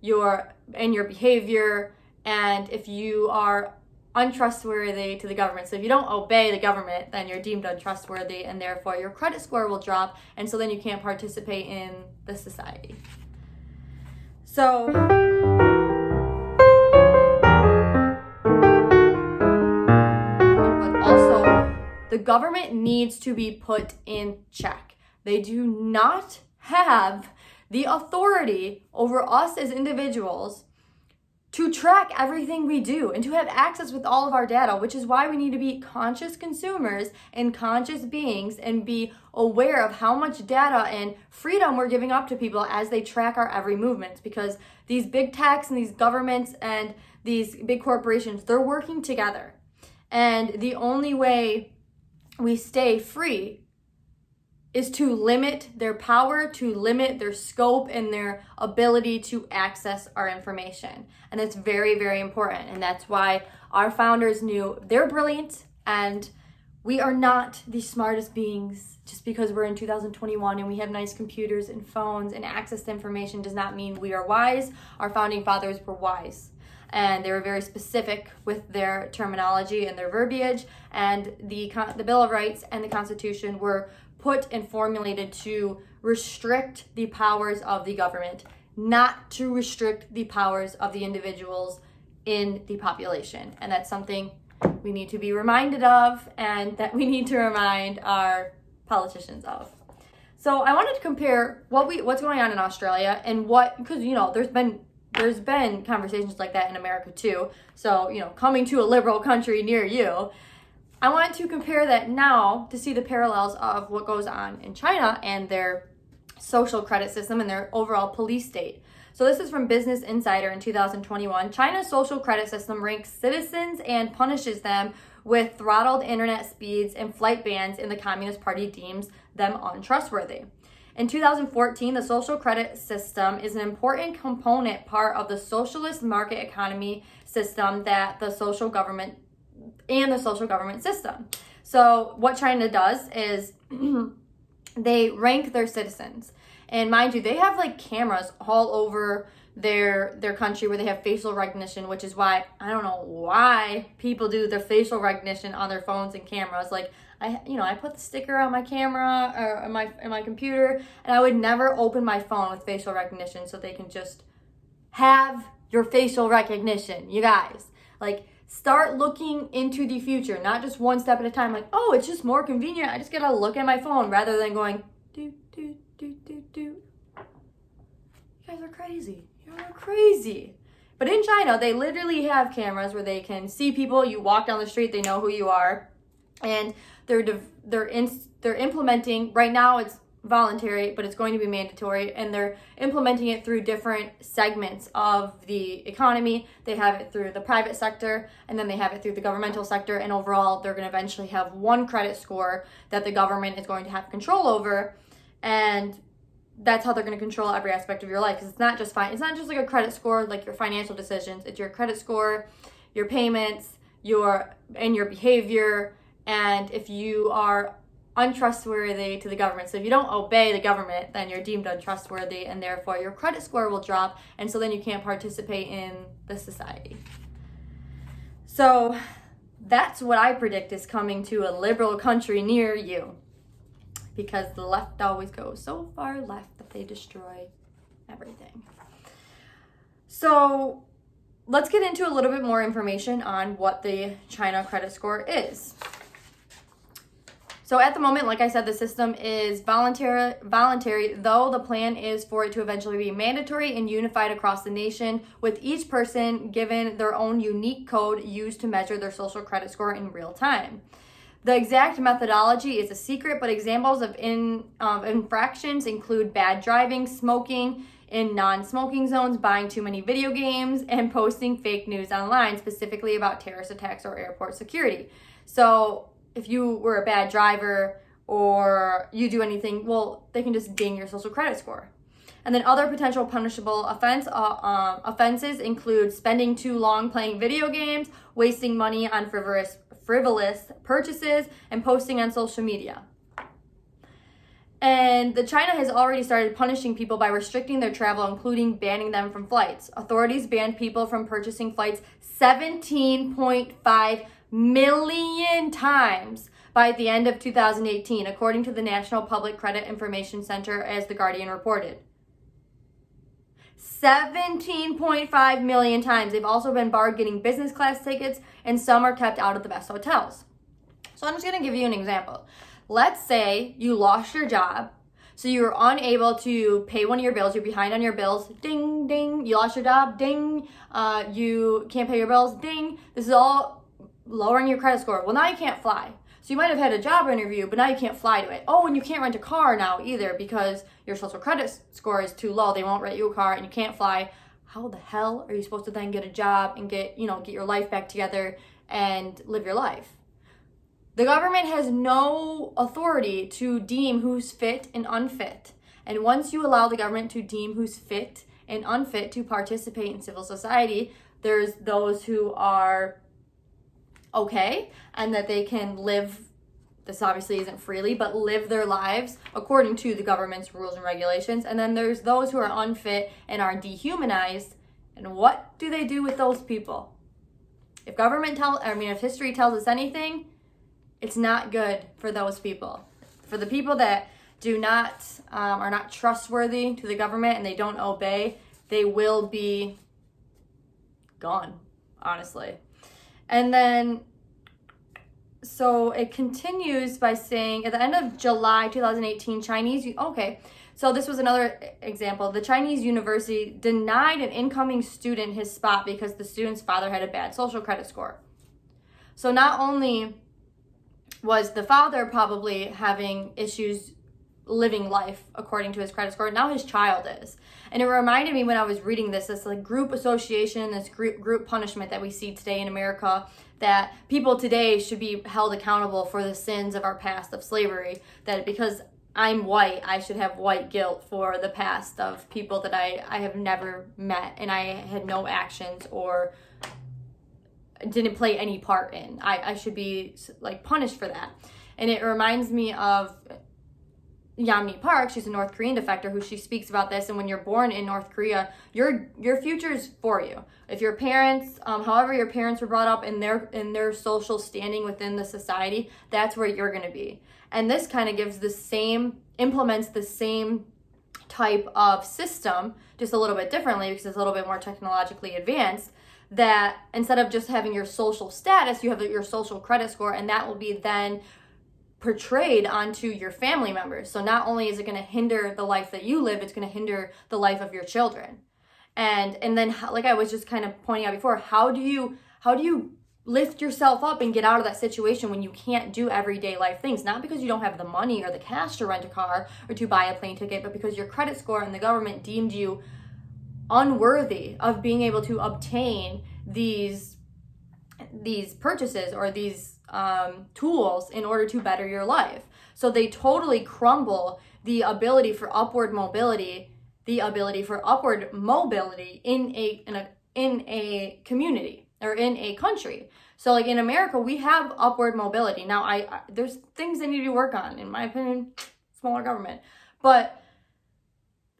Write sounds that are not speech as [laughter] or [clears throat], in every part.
your and your behavior and if you are untrustworthy to the government. So if you don't obey the government, then you're deemed untrustworthy and therefore your credit score will drop and so then you can't participate in the society. So the government needs to be put in check. They do not have the authority over us as individuals to track everything we do and to have access with all of our data, which is why we need to be conscious consumers and conscious beings and be aware of how much data and freedom we're giving up to people as they track our every movement because these big techs and these governments and these big corporations, they're working together. And the only way we stay free is to limit their power, to limit their scope and their ability to access our information. And it's very, very important. And that's why our founders knew they're brilliant and we are not the smartest beings just because we're in 2021 and we have nice computers and phones and access to information does not mean we are wise. Our founding fathers were wise and they were very specific with their terminology and their verbiage and the the bill of rights and the constitution were put and formulated to restrict the powers of the government, not to restrict the powers of the individuals in the population. And that's something we need to be reminded of and that we need to remind our politicians of. So I wanted to compare what we what's going on in Australia and what because you know there's been there's been conversations like that in America too. So, you know, coming to a liberal country near you I wanted to compare that now to see the parallels of what goes on in China and their social credit system and their overall police state. So, this is from Business Insider in 2021. China's social credit system ranks citizens and punishes them with throttled internet speeds and flight bans, and the Communist Party deems them untrustworthy. In 2014, the social credit system is an important component part of the socialist market economy system that the social government and the social government system. So, what China does is [clears throat] they rank their citizens. And mind you, they have like cameras all over their their country where they have facial recognition, which is why I don't know why people do their facial recognition on their phones and cameras. Like I you know, I put the sticker on my camera or my on my computer and I would never open my phone with facial recognition so they can just have your facial recognition. You guys, like start looking into the future, not just one step at a time. Like, oh, it's just more convenient. I just gotta look at my phone rather than going do do do do do. You guys are crazy. You are crazy. But in China, they literally have cameras where they can see people. You walk down the street, they know who you are, and they're they're in, they're implementing right now. It's voluntary, but it's going to be mandatory, and they're implementing it through different segments of the economy. They have it through the private sector, and then they have it through the governmental sector, and overall, they're going to eventually have one credit score that the government is going to have control over, and that's how they're going to control every aspect of your life. Because it's not just fine. It's not just like a credit score, like your financial decisions. It's your credit score, your payments, your and your behavior, and if you are untrustworthy to the government. So if you don't obey the government, then you're deemed untrustworthy and therefore your credit score will drop and so then you can't participate in the society. So that's what I predict is coming to a liberal country near you. Because the left always goes so far left that they destroy everything. So let's get into a little bit more information on what the China credit score is. So at the moment, like I said, the system is voluntary, voluntary, though the plan is for it to eventually be mandatory and unified across the nation, with each person given their own unique code used to measure their social credit score in real time. The exact methodology is a secret, but examples of in, um, infractions include bad driving, smoking in non smoking zones, buying too many video games, and posting fake news online, specifically about terrorist attacks or airport security. So, if you were a bad driver or you do anything, well, they can just ding your social credit score. And then other potential punishable offense uh, um, offenses include spending too long playing video games, wasting money on frivolous frivolous purchases, and posting on social media. And the China has already started punishing people by restricting their travel, including banning them from flights. Authorities banned people from purchasing flights 17.5 million times by the end of 2018, according to the National Public Credit Information Center, as The Guardian reported. 17.5 million times. They've also been barred getting business class tickets, and some are kept out of the best hotels. So I'm just gonna give you an example. Let's say you lost your job, so you're unable to pay one of your bills, you're behind on your bills, ding, ding, you lost your job, ding, uh, you can't pay your bills, ding. This is all lowering your credit score. Well, now you can't fly. So you might have had a job interview, but now you can't fly to it. Oh, and you can't rent a car now either because your social credit score is too low. They won't rent you a car and you can't fly. How the hell are you supposed to then get a job and get, you know, get your life back together and live your life? The government has no authority to deem who's fit and unfit. And once you allow the government to deem who's fit and unfit to participate in civil society, there's those who are okay and that they can live this obviously isn't freely, but live their lives according to the government's rules and regulations. And then there's those who are unfit and are dehumanized. And what do they do with those people? If government tell I mean if history tells us anything, it's not good for those people. For the people that do not um, are not trustworthy to the government and they don't obey, they will be gone, honestly. And then so it continues by saying at the end of July 2018, Chinese okay. So this was another example. The Chinese university denied an incoming student his spot because the student's father had a bad social credit score. So not only was the father probably having issues living life according to his credit score. Now his child is. And it reminded me when I was reading this, this like group association, this group group punishment that we see today in America, that people today should be held accountable for the sins of our past of slavery. That because I'm white, I should have white guilt for the past of people that I, I have never met and I had no actions or didn't play any part in. I, I should be like punished for that. And it reminds me of Yeonmi Park. She's a North Korean defector who she speaks about this. And when you're born in North Korea, your your future's for you. If your parents, um, however your parents were brought up in their in their social standing within the society, that's where you're gonna be. And this kind of gives the same implements the same type of system, just a little bit differently because it's a little bit more technologically advanced that instead of just having your social status, you have your social credit score, and that will be then portrayed onto your family members. So not only is it going to hinder the life that you live, it's going to hinder the life of your children. And and then like I was just kind of pointing out before, how do you how do you lift yourself up and get out of that situation when you can't do everyday life things not because you don't have the money or the cash to rent a car or to buy a plane ticket but because your credit score and the government deemed you unworthy of being able to obtain these these purchases or these um, tools in order to better your life. So they totally crumble the ability for upward mobility, the ability for upward mobility in a in a in a community or in a country. So like in America, we have upward mobility. Now I, I there's things that need to work on, in my opinion, smaller government. But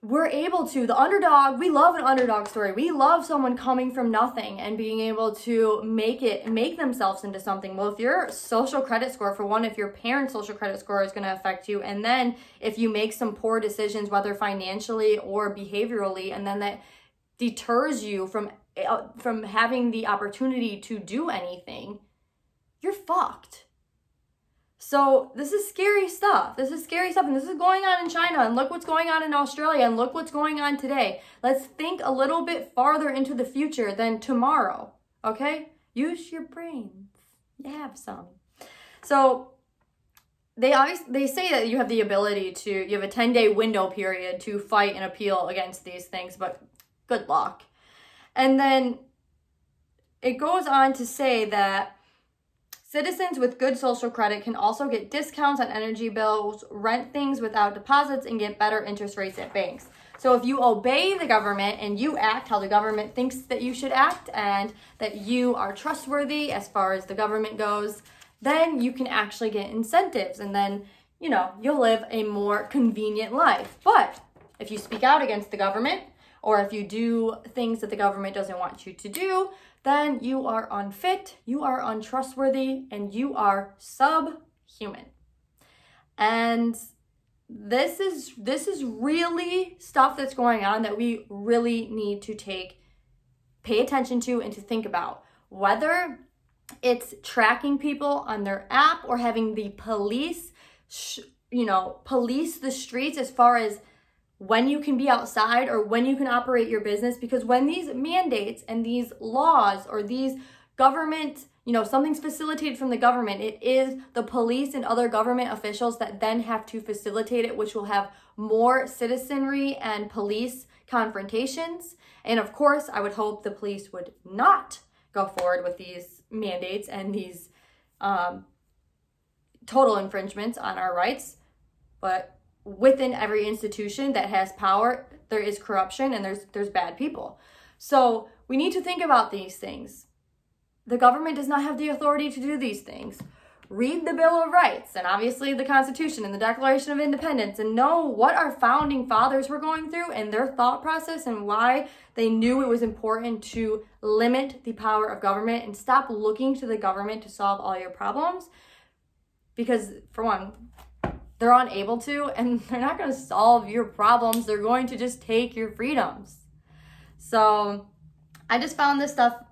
we're able to the underdog we love an underdog story. We love someone coming from nothing and being able to make it make themselves into something. Well if your social credit score for one if your parents social credit score is going to affect you and then if you make some poor decisions whether financially or behaviorally and then that deters you from uh, from having the opportunity to do anything you're fucked so this is scary stuff. This is scary stuff. And this is going on in China. And look what's going on in Australia. And look what's going on today. Let's think a little bit farther into the future than tomorrow. Okay? Use your brains. You have some. So they always they say that you have the ability to you have a 10 day window period to fight and appeal against these things, but good luck. And then it goes on to say that Citizens with good social credit can also get discounts on energy bills, rent things without deposits, and get better interest rates at banks. So if you obey the government and you act how the government thinks that you should act and that you are trustworthy as far as the government goes, then you can actually get incentives and then you know, you'll live a more convenient life. But if you speak out against the government, or if you do things that the government doesn't want you to do, then you are unfit, you are untrustworthy, and you are subhuman. And this is this is really stuff that's going on that we really need to take pay attention to and to think about whether it's tracking people on their app or having the police sh- you know police the streets as far as when you can be outside or when you can operate your business because when these mandates and these laws or these government you know something's facilitated from the government it is the police and other government officials that then have to facilitate it which will have more citizenry and police confrontations. And of course i would hope the police would not go forward with these mandates and these um, total infringements on our rights. But within every institution that has power, there is corruption and there's there's bad people. So we need to think about these things. The government does not have the authority to do these things. Read the Bill of Rights and obviously the Constitution and the Declaration of Independence and know what our founding fathers were going through and their thought process and why they knew it was important to limit the power of government and stop looking to the government to solve all your problems. Because, for one, they're unable to and [laughs] they're not going to solve your problems. They're going to just take your freedoms. So I just found this stuff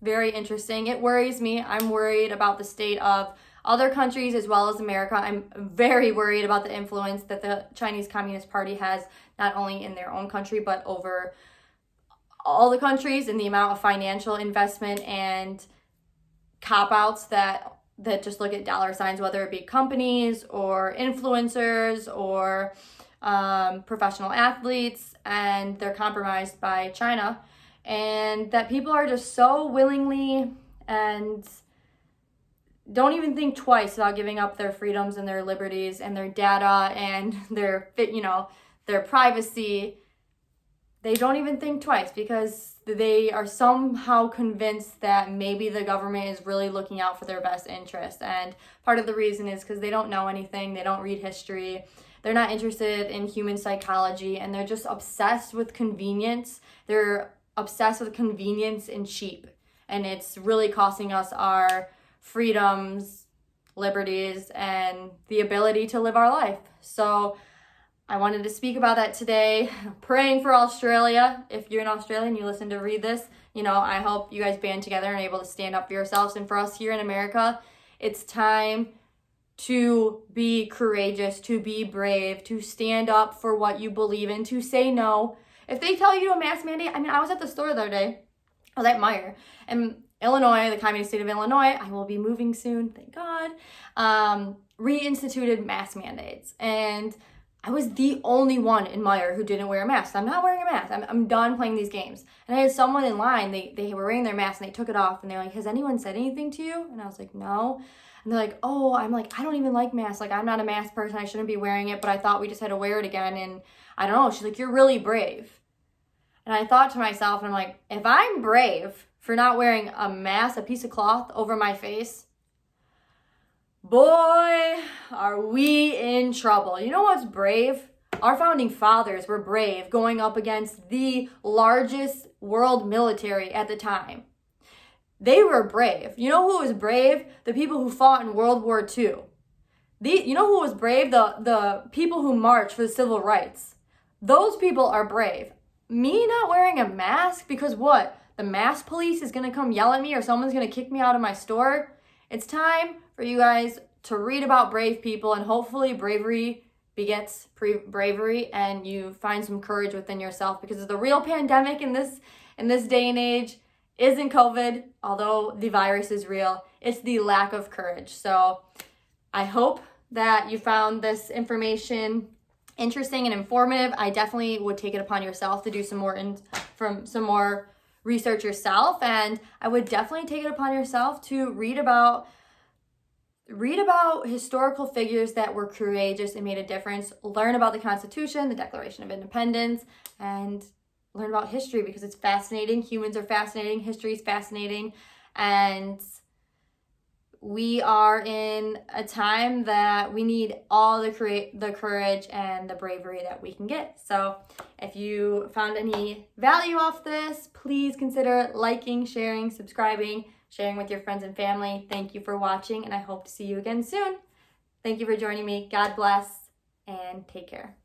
very interesting. It worries me. I'm worried about the state of other countries as well as America. I'm very worried about the influence that the Chinese Communist Party has not only in their own country but over all the countries and the amount of financial investment and cop outs that that just look at dollar signs, whether it be companies or influencers or um, professional athletes, and they're compromised by China. And that people are just so willingly and don't even think twice about giving up their freedoms and their liberties and their data and [laughs] their fit, you know, their privacy. They don't even think twice because they are somehow convinced that maybe the government is really looking out for their best interest. And part of the reason is because they don't know anything, they don't read history, they're not interested in human psychology, and they're just obsessed with convenience. They're obsessed with convenience and cheap. And it's really costing us our freedoms, liberties, and the ability to live our life. So, I wanted to speak about that today. [laughs] Praying for Australia. If you're in Australia and you listen to read this, you know, I hope you guys band together and able to stand up for yourselves. And for us here in America, it's time to be courageous, to be brave, to stand up for what you believe in, to say no. If they tell you to a mask mandate, I mean, I was at the store the other day. I was at Meijer, and Illinois, the communist state of Illinois, I will be moving soon, thank God, um, reinstituted mask mandates. And I was the only one in Meijer who didn't wear a mask. I'm not wearing a mask. I'm, I'm done playing these games. And I had someone in line, they, they were wearing their mask and they took it off and they're like, Has anyone said anything to you? And I was like, No. And they're like, Oh, I'm like, I don't even like masks. Like, I'm not a mask person. I shouldn't be wearing it, but I thought we just had to wear it again. And I don't know. She's like, You're really brave. And I thought to myself, and I'm like, If I'm brave for not wearing a mask, a piece of cloth over my face, Boy, are we in trouble. You know what's brave? Our founding fathers were brave going up against the largest world military at the time. They were brave. You know who was brave? The people who fought in World War II. The, you know who was brave? The, the people who marched for the civil rights. Those people are brave. Me not wearing a mask because what? The mask police is gonna come yell at me or someone's gonna kick me out of my store? It's time for you guys to read about brave people and hopefully bravery begets pre- bravery and you find some courage within yourself because the real pandemic in this in this day and age isn't covid although the virus is real. It's the lack of courage. So i hope that you found this information interesting and informative. I definitely would take it upon yourself to do some more in, from some more research yourself and i would definitely take it upon yourself to read about read about historical figures that were courageous and made a difference learn about the constitution the declaration of independence and learn about history because it's fascinating. Humans are fascinating. History is fascinating. And we are in a time that we need all the create the courage and the bravery that we can get. So, if you found any value off this, please consider liking, sharing, subscribing, sharing with your friends and family. Thank you for watching, and I hope to see you again soon. Thank you for joining me. God bless and take care.